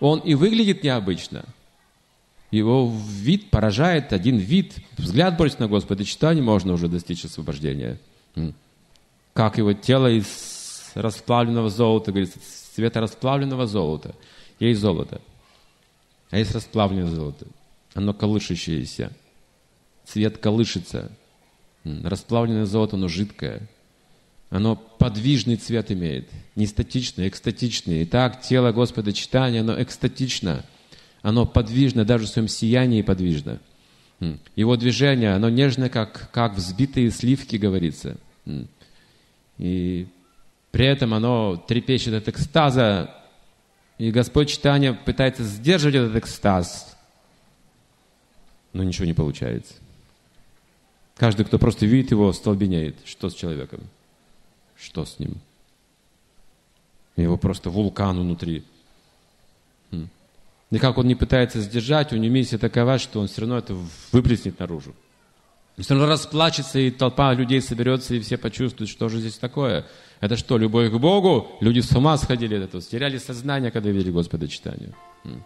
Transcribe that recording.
он и выглядит необычно. Его вид поражает, один вид, взгляд бросить на Господа, читание можно уже достичь освобождения. Как его тело из расплавленного золота, говорится, цвета расплавленного золота. Есть золото, а есть расплавленное золото. Оно колышущееся. Цвет колышется. Расплавленное золото, оно жидкое. Оно подвижный цвет имеет, не статичный, экстатичный. Итак, тело Господа читания, оно экстатично, оно подвижно, даже в своем сиянии подвижно. Его движение, оно нежно, как, как взбитые сливки, говорится. И при этом оно трепещет от экстаза, и Господь читания пытается сдерживать этот экстаз, но ничего не получается. Каждый, кто просто видит его, столбенеет. Что с человеком? Что с ним? Его просто вулкан внутри. Хм. И как он не пытается сдержать, у него миссия такова, что он все равно это выплеснет наружу. Он все равно расплачется, и толпа людей соберется, и все почувствуют, что же здесь такое. Это что, любовь к Богу? Люди с ума сходили от этого, теряли сознание, когда видели Господа читанию. Хм.